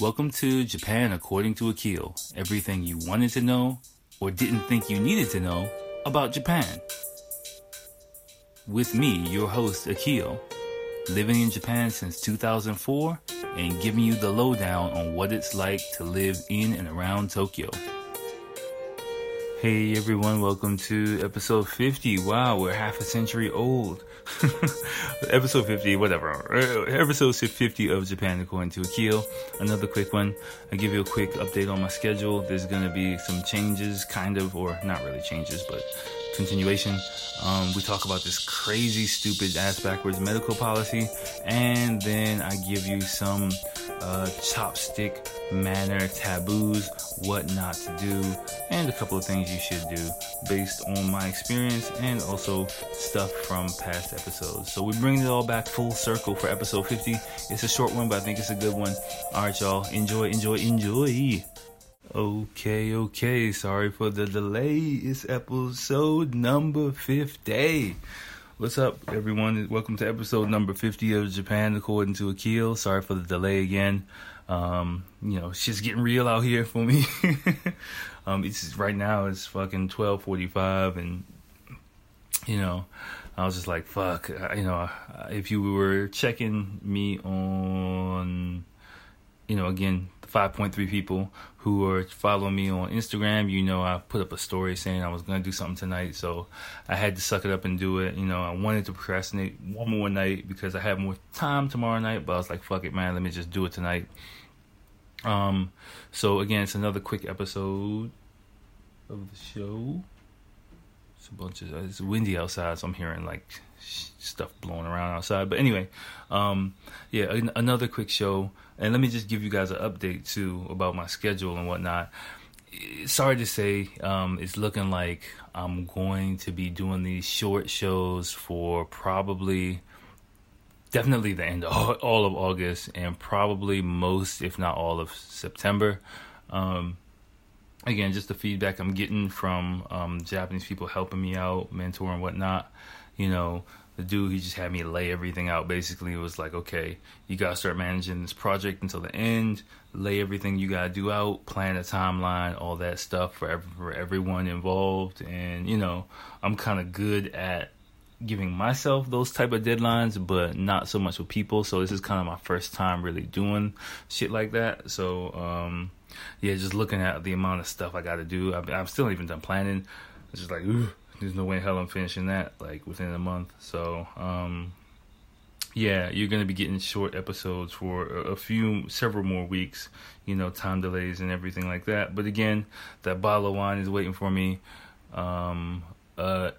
Welcome to Japan According to Akil. Everything you wanted to know or didn't think you needed to know about Japan. With me, your host, Akil, living in Japan since 2004 and giving you the lowdown on what it's like to live in and around Tokyo. Hey everyone, welcome to episode 50. Wow, we're half a century old. episode 50, whatever. Uh, episode 50 of Japan according to Akil. Another quick one. I give you a quick update on my schedule. There's gonna be some changes, kind of, or not really changes, but continuation. Um, we talk about this crazy, stupid, ass backwards medical policy, and then I give you some uh, chopstick manner taboos, what not to do, and a couple of things you should do based on my experience and also stuff from past episodes. So we bring it all back full circle for episode 50. It's a short one, but I think it's a good one. All right, y'all. Enjoy, enjoy, enjoy. Okay, okay. Sorry for the delay. It's episode number 50. What's up, everyone? Welcome to episode number 50 of Japan According to Akil. Sorry for the delay again. Um, you know, it's just getting real out here for me. um, it's right now it's fucking 12:45 and you know, I was just like, fuck, you know, if you were checking me on you know, again, 5.3 people who are following me on Instagram, you know, I put up a story saying I was going to do something tonight. So I had to suck it up and do it. You know, I wanted to procrastinate one more night because I have more time tomorrow night, but I was like, fuck it, man, let me just do it tonight. Um, so again, it's another quick episode of the show. It's a bunch of, it's windy outside, so I'm hearing like stuff blowing around outside. But anyway, um, yeah, another quick show. And let me just give you guys an update too about my schedule and whatnot. Sorry to say, um, it's looking like I'm going to be doing these short shows for probably, definitely the end of all of August and probably most, if not all, of September. Um, again, just the feedback I'm getting from um, Japanese people helping me out, mentor and whatnot. You know, the dude he just had me lay everything out. Basically it was like okay you gotta start managing this project until the end lay everything you gotta do out plan a timeline all that stuff for, every, for everyone involved. And you know i'm kind of good at giving myself those type of deadlines but not so much with people. So this is kind of my first time really doing shit like that. So um yeah just looking at the amount of stuff i gotta do. I've, I've still even done planning. It's just like ooh there's no way in hell I'm finishing that like within a month. So, um, yeah, you're gonna be getting short episodes for a, few, several more weeks. You know, time delays and everything like that. But again, that bottle of wine is waiting for me. Um, uh,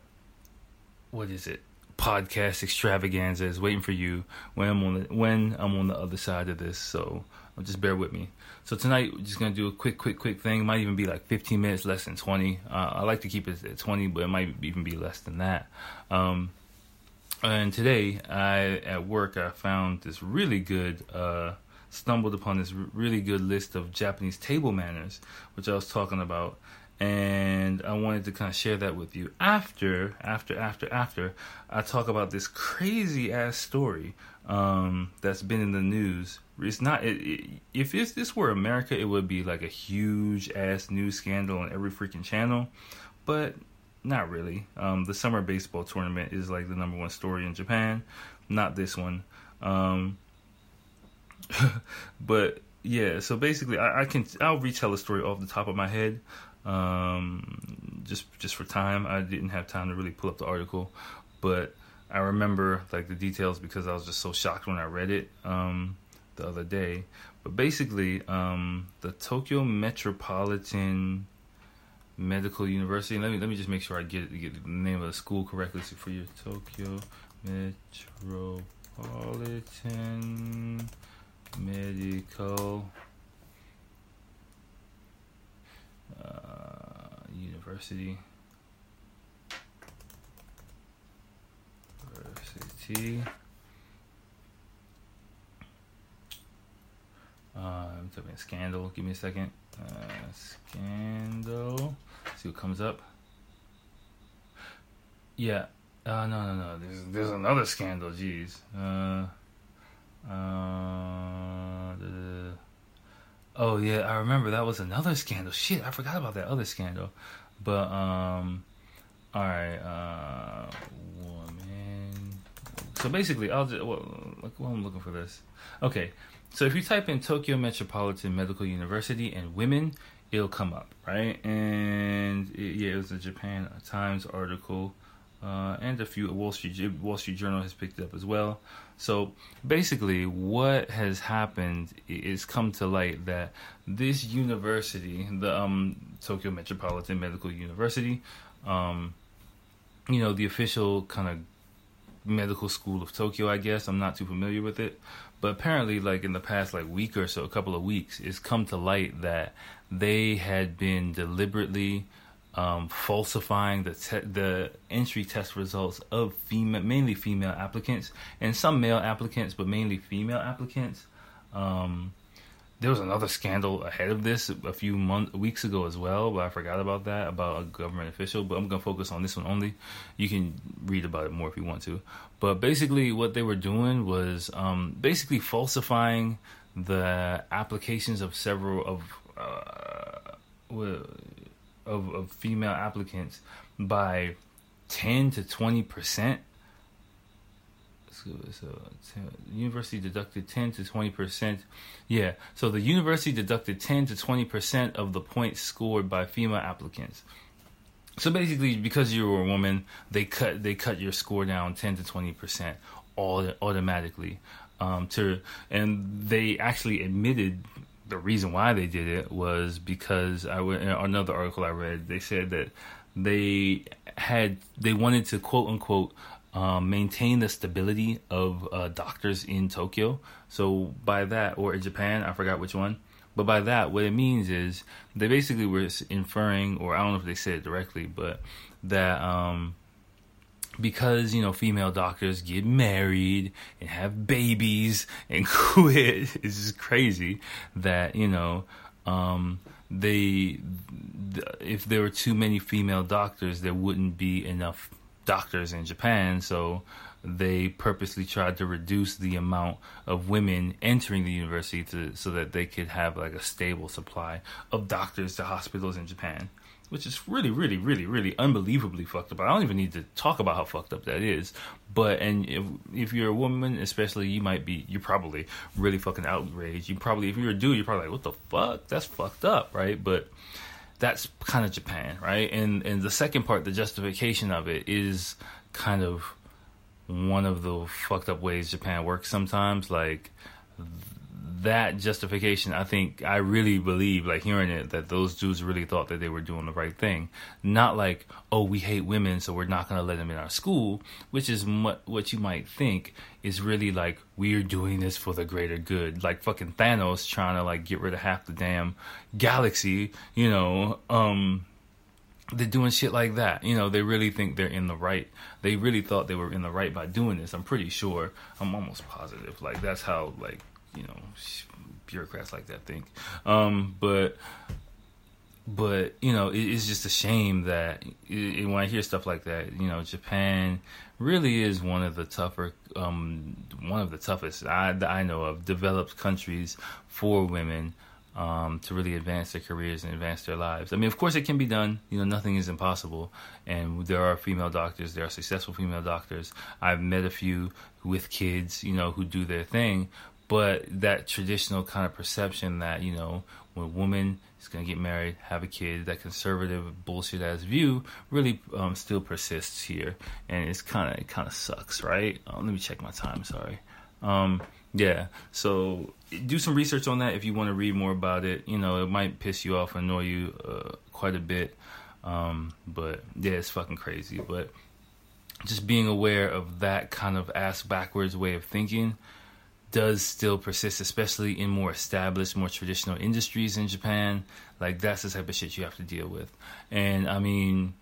what is it? Podcast extravaganza is waiting for you when I'm on the when I'm on the other side of this. So just bear with me. So tonight, we're just gonna do a quick, quick, quick thing. It might even be like 15 minutes, less than 20. Uh, I like to keep it at 20, but it might even be less than that. Um, and today, I at work, I found this really good. Uh, stumbled upon this really good list of Japanese table manners, which I was talking about, and I wanted to kind of share that with you. After, after, after, after, I talk about this crazy ass story um, that's been in the news it's not. It, it, if it's, this were America, it would be like a huge ass news scandal on every freaking channel, but not really. Um, the summer baseball tournament is like the number one story in Japan, not this one. Um, but yeah, so basically, I, I, can I'll retell the story off the top of my head. Um, just just for time, I didn't have time to really pull up the article, but I remember like the details because I was just so shocked when I read it. Um, the other day. But basically, um, the Tokyo Metropolitan Medical University. Let me let me just make sure I get get the name of the school correctly for you. Tokyo Metropolitan Medical uh, University. University. Uh, type in scandal. Give me a second. Uh, scandal. See what comes up. Yeah. Uh, no, no, no. There's, there's another scandal. Jeez. Uh, uh, Oh yeah, I remember that was another scandal. Shit, I forgot about that other scandal. But um, all right, uh, woman. So basically, I'll just well, well, I'm looking for this. Okay, so if you type in Tokyo Metropolitan Medical University and women, it'll come up, right? And it, yeah, it was a Japan Times article, uh, and a few Wall Street Wall Street Journal has picked it up as well. So basically, what has happened is come to light that this university, the um, Tokyo Metropolitan Medical University, um, you know, the official kind of medical school of Tokyo, I guess. I'm not too familiar with it. But apparently, like in the past like week or so, a couple of weeks, it's come to light that they had been deliberately um, falsifying the te- the entry test results of female, mainly female applicants, and some male applicants, but mainly female applicants. Um, there was another scandal ahead of this a few months, weeks ago as well, but I forgot about that about a government official. But I'm gonna focus on this one only. You can read about it more if you want to. But basically, what they were doing was um, basically falsifying the applications of several of. Uh, of, of female applicants by 10 to 20 percent. So, university deducted 10 to 20 percent. Yeah so the university deducted 10 to 20 percent of the points scored by female applicants. So basically because you were a woman they cut they cut your score down 10 to 20 percent all automatically um, to and they actually admitted the reason why they did it was because I in another article I read they said that they had they wanted to quote unquote um, maintain the stability of uh, doctors in Tokyo. So by that, or in Japan, I forgot which one. But by that, what it means is they basically were inferring, or I don't know if they said it directly, but that um, because you know female doctors get married and have babies and quit. It's just crazy that you know um, they if there were too many female doctors there wouldn't be enough doctors in Japan. So they purposely tried to reduce the amount of women entering the university to, so that they could have like a stable supply of doctors to hospitals in Japan which is really, really, really, really unbelievably fucked up. I don't even need to talk about how fucked up that is. But and if, if you're a woman, especially, you might be you're probably really fucking outraged. You probably if you're a dude, you're probably like, what the fuck? That's fucked up, right? But that's kind of Japan, right? And and the second part, the justification of it is kind of one of the fucked up ways Japan works sometimes. Like that justification, I think I really believe, like hearing it, that those dudes really thought that they were doing the right thing. Not like, oh, we hate women, so we're not going to let them in our school, which is what what you might think is really like we're doing this for the greater good. Like fucking Thanos trying to like get rid of half the damn galaxy, you know. Um, they're doing shit like that. You know, they really think they're in the right. They really thought they were in the right by doing this. I'm pretty sure. I'm almost positive. Like that's how like you know bureaucrats like that think. Um, but but you know it, it's just a shame that it, when I hear stuff like that, you know, Japan really is one of the tougher, um, one of the toughest I, I know of developed countries for women. Um, to really advance their careers and advance their lives. I mean, of course, it can be done. You know, nothing is impossible, and there are female doctors. There are successful female doctors. I've met a few with kids, you know, who do their thing but that traditional kind of perception that you know when a woman is going to get married have a kid that conservative bullshit ass view really um, still persists here and it's kind of it kind of sucks right? Um, let me check my time sorry. Um, yeah so do some research on that if you want to read more about it. You know it might piss you off annoy you uh, quite a bit um, but yeah it's fucking crazy. But just being aware of that kind of ass backwards way of thinking does still persist, especially in more established, more traditional industries in Japan. Like that's the type of shit you have to deal with. And I mean,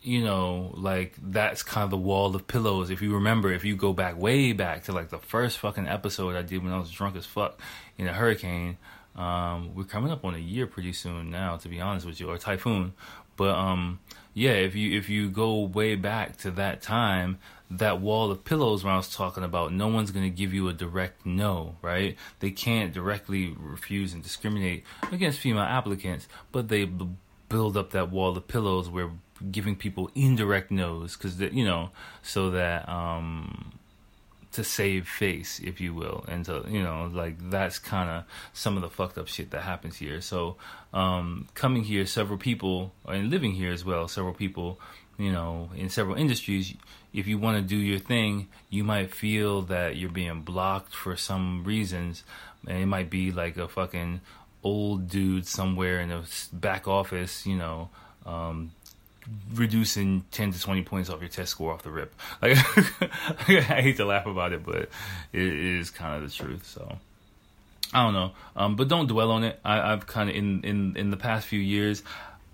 you know, like that's kind of the wall of pillows. If you remember, if you go back way back to like the first fucking episode I did when I was drunk as fuck in a hurricane, um, we're coming up on a year pretty soon now, to be honest with you, or typhoon. But um, yeah, if you if you go way back to that time, that wall of pillows when I was talking about, no one's going to give you a direct no, right? They can't directly refuse and discriminate against female applicants, but they b- build up that wall of pillows where giving people indirect no's because you know so that um to save face, if you will, and to you know, like that's kind of some of the fucked up shit that happens here. So, um, coming here, several people, and living here as well, several people, you know, in several industries, if you want to do your thing, you might feel that you're being blocked for some reasons, and it might be like a fucking old dude somewhere in a back office, you know, um, reducing 10 to 20 points off your test score off the rip. Like, I hate to laugh about it, but it is kind of the truth. So, I don't know. Um, but don't dwell on it. I, I've kind of, in, in, in the past few years,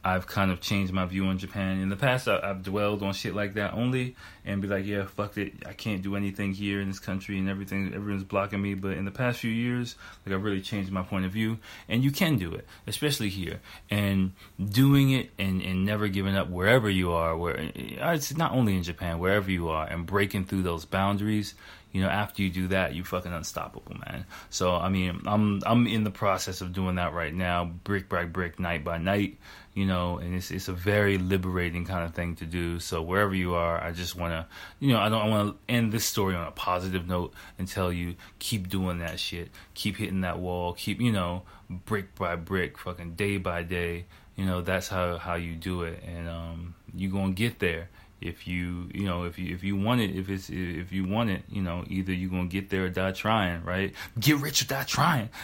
I've kind of changed my view on Japan. In the past, I, have dwelled on shit like that only and be like, yeah, fuck it. I can't do anything here in this country and everything, everyone's blocking me. But in the past few years, like I've really changed my point of view and you can do it, especially here. And doing it and, and never giving up wherever you are, where it's not only in Japan, wherever you are and breaking through those boundaries you know, after you do that, you fucking unstoppable, man. So I mean, I'm I'm in the process of doing that right now, brick by brick, night by night, you know, and it's it's a very liberating kind of thing to do. So wherever you are, I just want to, you know, I don't want to end this story on a positive note and tell you keep doing that shit, keep hitting that wall, keep, you know, brick by brick, fucking day by day. You know, that's how how you do it, and um, you gonna get there if you you know if you if you want it if it's if you want it you know either you're gonna get there or die trying right? Get rich or die trying.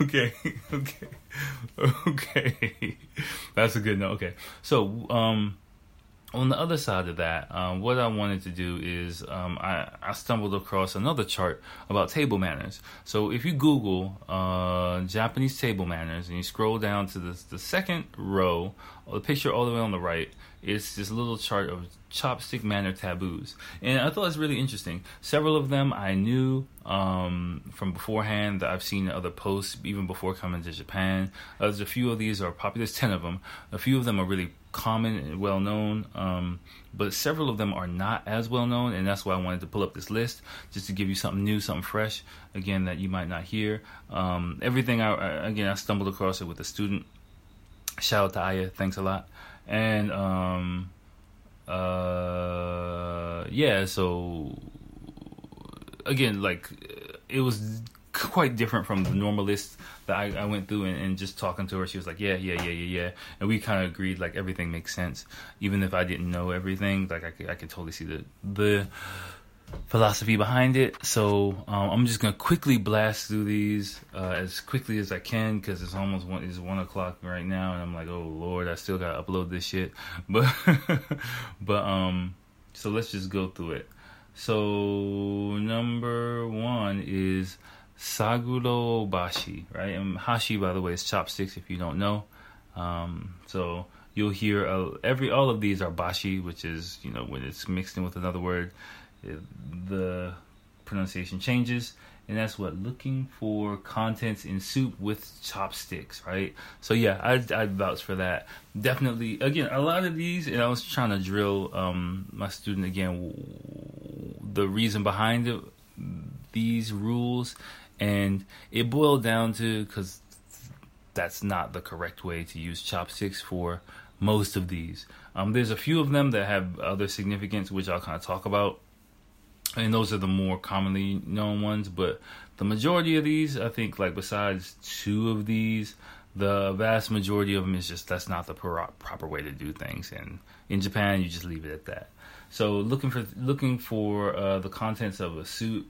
Okay okay okay. That's a good note okay. So um on the other side of that, um, what I wanted to do is um, I, I, stumbled across another chart about table manners. So if you Google uh, Japanese table manners and you scroll down to the, the second row, the picture all the way on the right, is this little chart of chopstick manner taboos. And I thought it was really interesting. Several of them I knew um, from beforehand that I've seen other posts even before coming to Japan. Uh, there's a few of these are popular, there's 10 of them. A few of them are really common and well known, um, but several of them are not as well known, and that's why I wanted to pull up this list just to give you something new, something fresh, again that you might not hear. Um, everything I again I stumbled across it with a student. Shout out to Aya, thanks a lot, and um, uh, yeah, so again, like it was quite different from the normalist that I, I went through and, and, just talking to her, she was like, yeah, yeah, yeah, yeah, yeah. And we kind of agreed like everything makes sense. Even if I didn't know everything, like I could, I could totally see the, the philosophy behind it. So um, I'm just to quickly blast through these uh, as quickly as I can because it's almost one, it's one o'clock right now. And I'm like, oh Lord, I still got to upload this shit. But, but, um, so let's just go through it. So number one is Saguri Bashi, right? And hashi, by the way, is chopsticks. If you don't know, um, so you'll hear uh, every all of these are bashi, which is you know when it's mixed in with another word, the pronunciation changes, and that's what looking for contents in soup with chopsticks, right? So yeah, I I vouch for that. Definitely, again, a lot of these, and I was trying to drill um, my student again the reason behind it, these rules and it boiled down to because that's not the correct way to use chopsticks for most of these. Um, there's a few of them that have other significance, which I'll kind of talk about, and those are the more commonly known ones. But the majority of these, I think, like besides two of these, the vast majority of them is just that's not the proper way to do things. And in Japan, you just leave it at that. So looking for looking for uh, the contents of a suit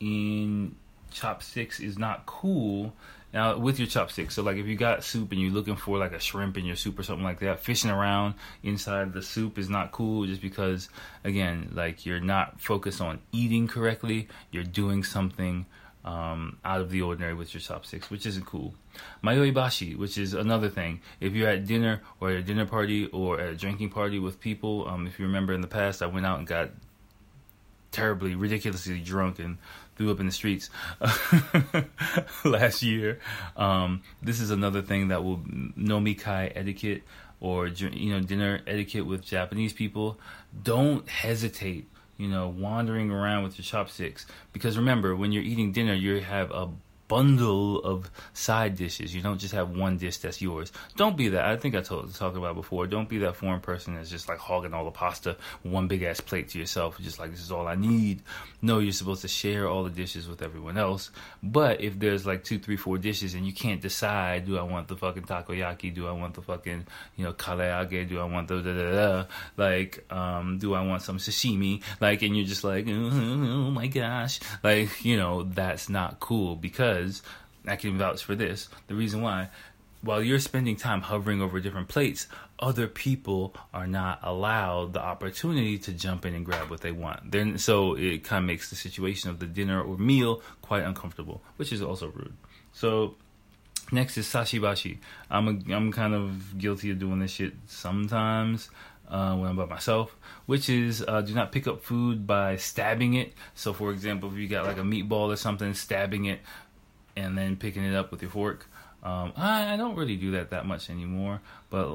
in chopsticks is not cool now with your chopsticks. So like if you got soup and you're looking for like a shrimp in your soup or something like that, fishing around inside the soup is not cool just because again, like you're not focused on eating correctly, you're doing something um, out of the ordinary with your chopsticks, which isn't cool. Mayoibashi, which is another thing. If you're at dinner or at a dinner party or at a drinking party with people, um, if you remember in the past, I went out and got terribly, ridiculously drunk and threw up in the streets last year. Um, this is another thing that will nomikai etiquette. or you know dinner etiquette with Japanese people, don't hesitate. You know, wandering around with your chopsticks because remember, when you're eating dinner, you have a bundle of side dishes. You don't just have one dish that's yours. Don't be that. I think I told talked about before. Don't be that foreign person that's just like hogging all the pasta, one big ass plate to yourself, just like this is all I need. No, you're supposed to share all the dishes with everyone else. But if there's like two, three, four dishes and you can't decide, do I want the fucking takoyaki? Do I want the fucking you know karaage? Do I want the da da da? Like, um, do I want some sashimi? Like, and you're just like, oh, oh my gosh, like you know that's not cool because because I can vouch for this. The reason why, while you're spending time hovering over different plates, other people are not allowed the opportunity to jump in and grab what they want. Then, so it kind of makes the situation of the dinner or meal quite uncomfortable, which is also rude. So next is sashibashi. I'm a, I'm kind of guilty of doing this shit sometimes. Uh, when I'm by myself, which is uh, do not pick up food by stabbing it. So, for example, if you got like a meatball or something, stabbing it and then picking it up with your fork. Um, I, I, don't really do that that much anymore, but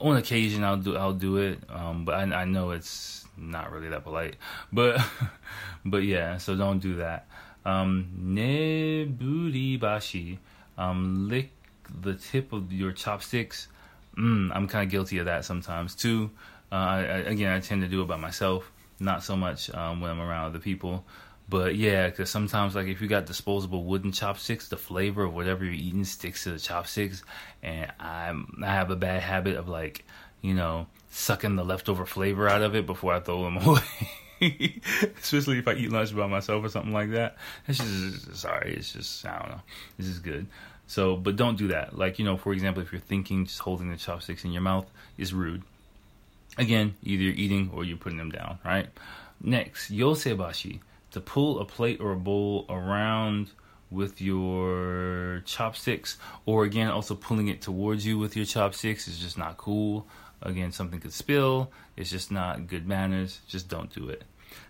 on occasion I'll do I'll do it. Um, but I, I, know it's not really that polite. But but yeah, so don't do that. Um, neburibashi, um, lick the tip of your chopsticks. Mm, I'm kind of guilty of that sometimes too. Uh, I, again, I tend to do it by myself, not so much um, when I'm around other people. But yeah, because sometimes like if you got disposable wooden chopsticks, the flavor of whatever you're eating sticks to the chopsticks, and I'm I have a bad habit of like you know sucking the leftover flavor out of it before I throw them away. Especially if I eat lunch by myself or something like that. It's just sorry, it's just I don't know. This is good. So, but don't do that. Like you know, for example, if you're thinking just holding the chopsticks in your mouth is rude. Again, either you're eating or you're putting them down, right? Next, yosebashi to pull a plate or a bowl around with your chopsticks, or again, also pulling it towards you with your chopsticks is just not cool. Again, something could spill. It's just not good manners. Just don't do it.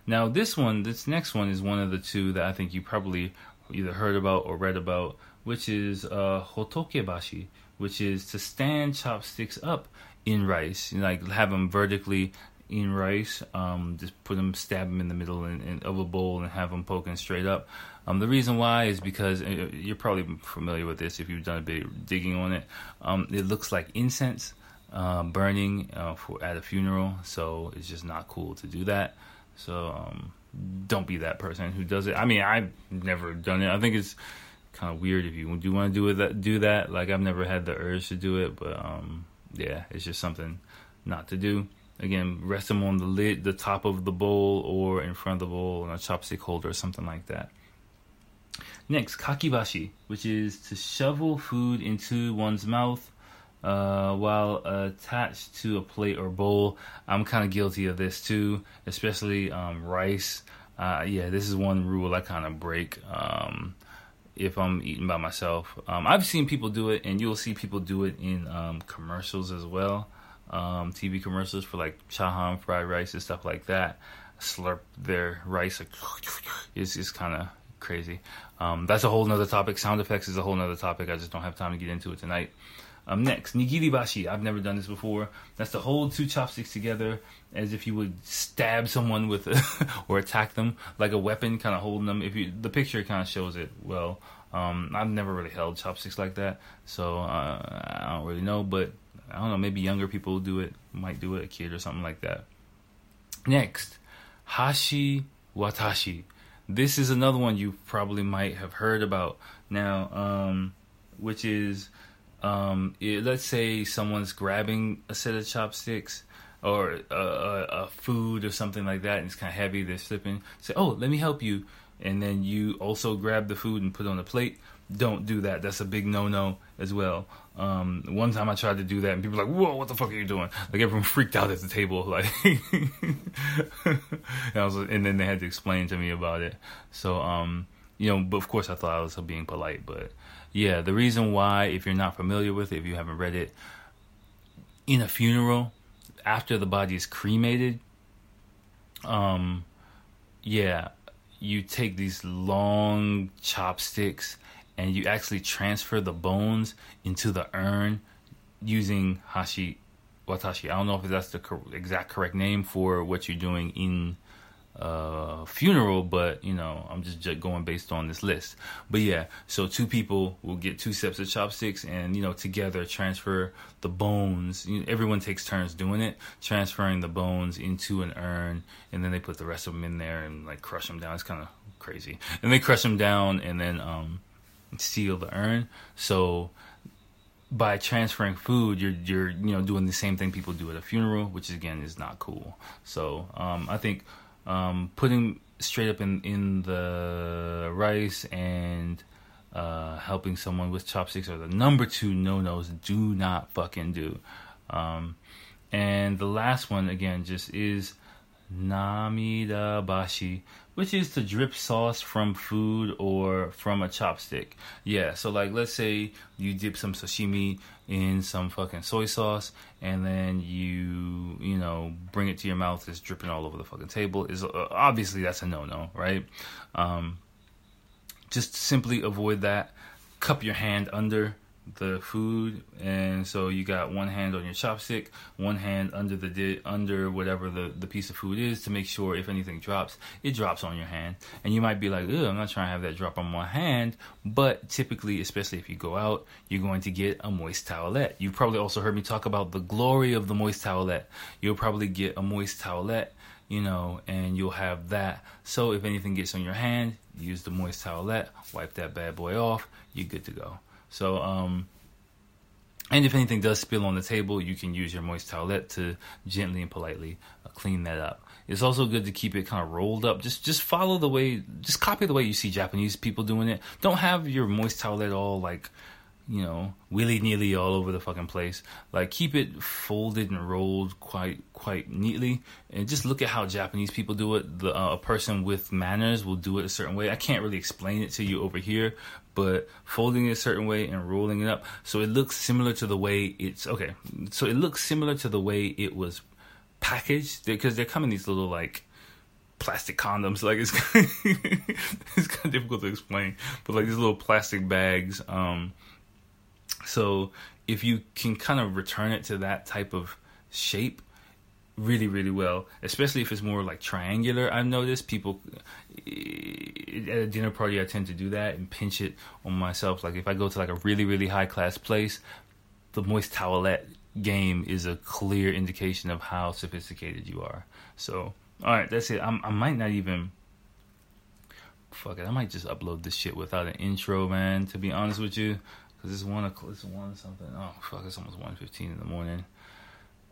Now, this one, this next one is one of the two that I think you probably either heard about or read about, which is uh, hotokebashi, which is to stand chopsticks up in rice, like have them vertically in rice. Um, just put them, stab them in the middle in, of a bowl, and have them poking straight up. Um, the reason why is because uh, you're probably familiar with this if you've done a bit of digging on it. Um, it looks like incense uh, burning uh, for at a funeral, so it's just not cool to do that. So um, don't be that person who does it. I mean, I've never done it. I think it's kind of weird if you do want to do it. Do that. Like I've never had the urge to do it, but um, yeah, it's just something not to do. Again, rest them on the lid, the top of the bowl, or in front of the bowl on a chopstick holder or something like that. Next, kakibashi, which is to shovel food into one's mouth uh, while attached to a plate or bowl. I'm kind of guilty of this too, especially um, rice. Uh, yeah, this is one rule I kind of break um, if I'm eating by myself. Um, I've seen people do it, and you'll see people do it in um, commercials as well um, TV commercials for like chahan fried rice and stuff like that. Slurp their rice like, is is kind of crazy. Um, that's a whole nother topic. Sound effects is a whole nother topic. I just don't have time to get into it tonight. Um, next, nigiri bashi. I've never done this before. That's to hold two chopsticks together as if you would stab someone with a, or attack them like a weapon, kind of holding them. If you, the picture kind of shows it well. Um, I've never really held chopsticks like that, so uh, I don't really know. But I don't know, maybe younger people do it, might do it, a kid or something like that. Next, Hashi Watashi. This is another one you probably might have heard about now, um, which is um, it, let's say someone's grabbing a set of chopsticks or a, a, a food or something like that, and it's kind of heavy. They're slipping. Say, "Oh, let me help you," and then you also grab the food and put it on the plate. Don't do that. That's a big no-no as well. Um, one time I tried to do that, and people were like, "Whoa, what the fuck are you doing?" Like everyone freaked out at the table, like, and I was, and then they had to explain to me about it. So, um, you know, but of course I thought I was being polite, but yeah, the reason why, if you're not familiar with it, if you haven't read it, in a funeral, after the body is cremated, um, yeah, you take these long chopsticks and you actually transfer the bones into the urn using hashi watashi. I don't know if that's the cor- exact correct name for what you're doing in uh, funeral, but you know, I'm just going based on this list. But yeah, so two people will get two sets of chopsticks, and you know, together transfer the bones. You know, everyone takes turns doing it, transferring the bones into an urn, and then they put the rest of them in there and like crush them down. It's kind of crazy, and they crush them down and then um, seal the urn. So by transferring food, you're you're you know doing the same thing people do at a funeral, which again is not cool. So um, I think um, putting straight up in in the rice and uh, helping someone with chopsticks are the number two no nos. Do not fucking do. Um, and the last one again just is namida bashi, which is to drip sauce from food or from a chopstick. Yeah, so like let's say you dip some sashimi in some fucking soy sauce and then you, you know, bring it to your mouth, it's dripping all over the fucking table. Is uh, obviously that's a no-no, right? Um, just simply avoid that. Cup your hand under the food and so you got one hand on your chopstick one hand under the di- under whatever the, the piece of food is to make sure if anything drops it drops on your hand. And you might be like i'm not trying to have that drop on my hand. But typically especially if you go out you're going to get a moist towelette. You've probably also heard me talk about the glory of the moist towelette. You'll probably get a moist towelette you know and you'll have that. So if anything gets on your hand use the moist towelette wipe that bad boy off you're good to go so, um, and if anything does spill on the table, you can use your moist towelette to gently and politely uh, clean that up. It's also good to keep it kind of rolled up. Just just follow the way, just copy the way you see Japanese people doing it. Don't have your moist towelette all like you know, willy nilly all over the fucking place. Like keep it folded and rolled quite quite neatly, and just look at how Japanese people do it. The, uh, a person with manners will do it a certain way. I can't really explain it to you over here, but folding it a certain way and rolling it up so it looks similar to the way it's okay. So it looks similar to the way it was packaged because they're coming these little like plastic condoms. Like it's it's kind of difficult to explain, but like these little plastic bags. Um, so if you can kind of return it to that type of shape really really well especially if it's more like triangular i've noticed people eh, at a dinner party i tend to do that and pinch it on myself. Like if i go to like a really really high class place the moist towelette game is a clear indication of how sophisticated you are. So all right that's it. I'm, i might not even fuck it i might just upload this shit without an intro man to be honest with you Cause it's one o'clock. It's one something. Oh fuck! It's almost one fifteen in the morning.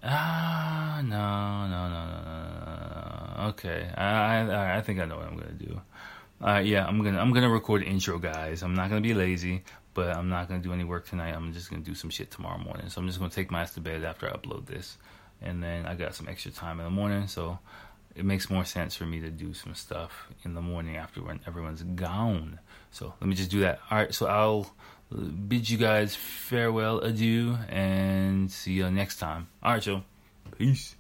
Ah no no no no no. no. Okay, I, I I think I know what I'm gonna do. Uh, yeah, I'm gonna I'm gonna record intro, guys. I'm not gonna be lazy, but I'm not gonna do any work tonight. I'm just gonna do some shit tomorrow morning. So I'm just gonna take my ass to bed after I upload this, and then I got some extra time in the morning. So it makes more sense for me to do some stuff in the morning after when everyone's gone. So let me just do that. All right, so I'll bid you guys farewell, adieu, and see you next time. All right, y'all. Peace.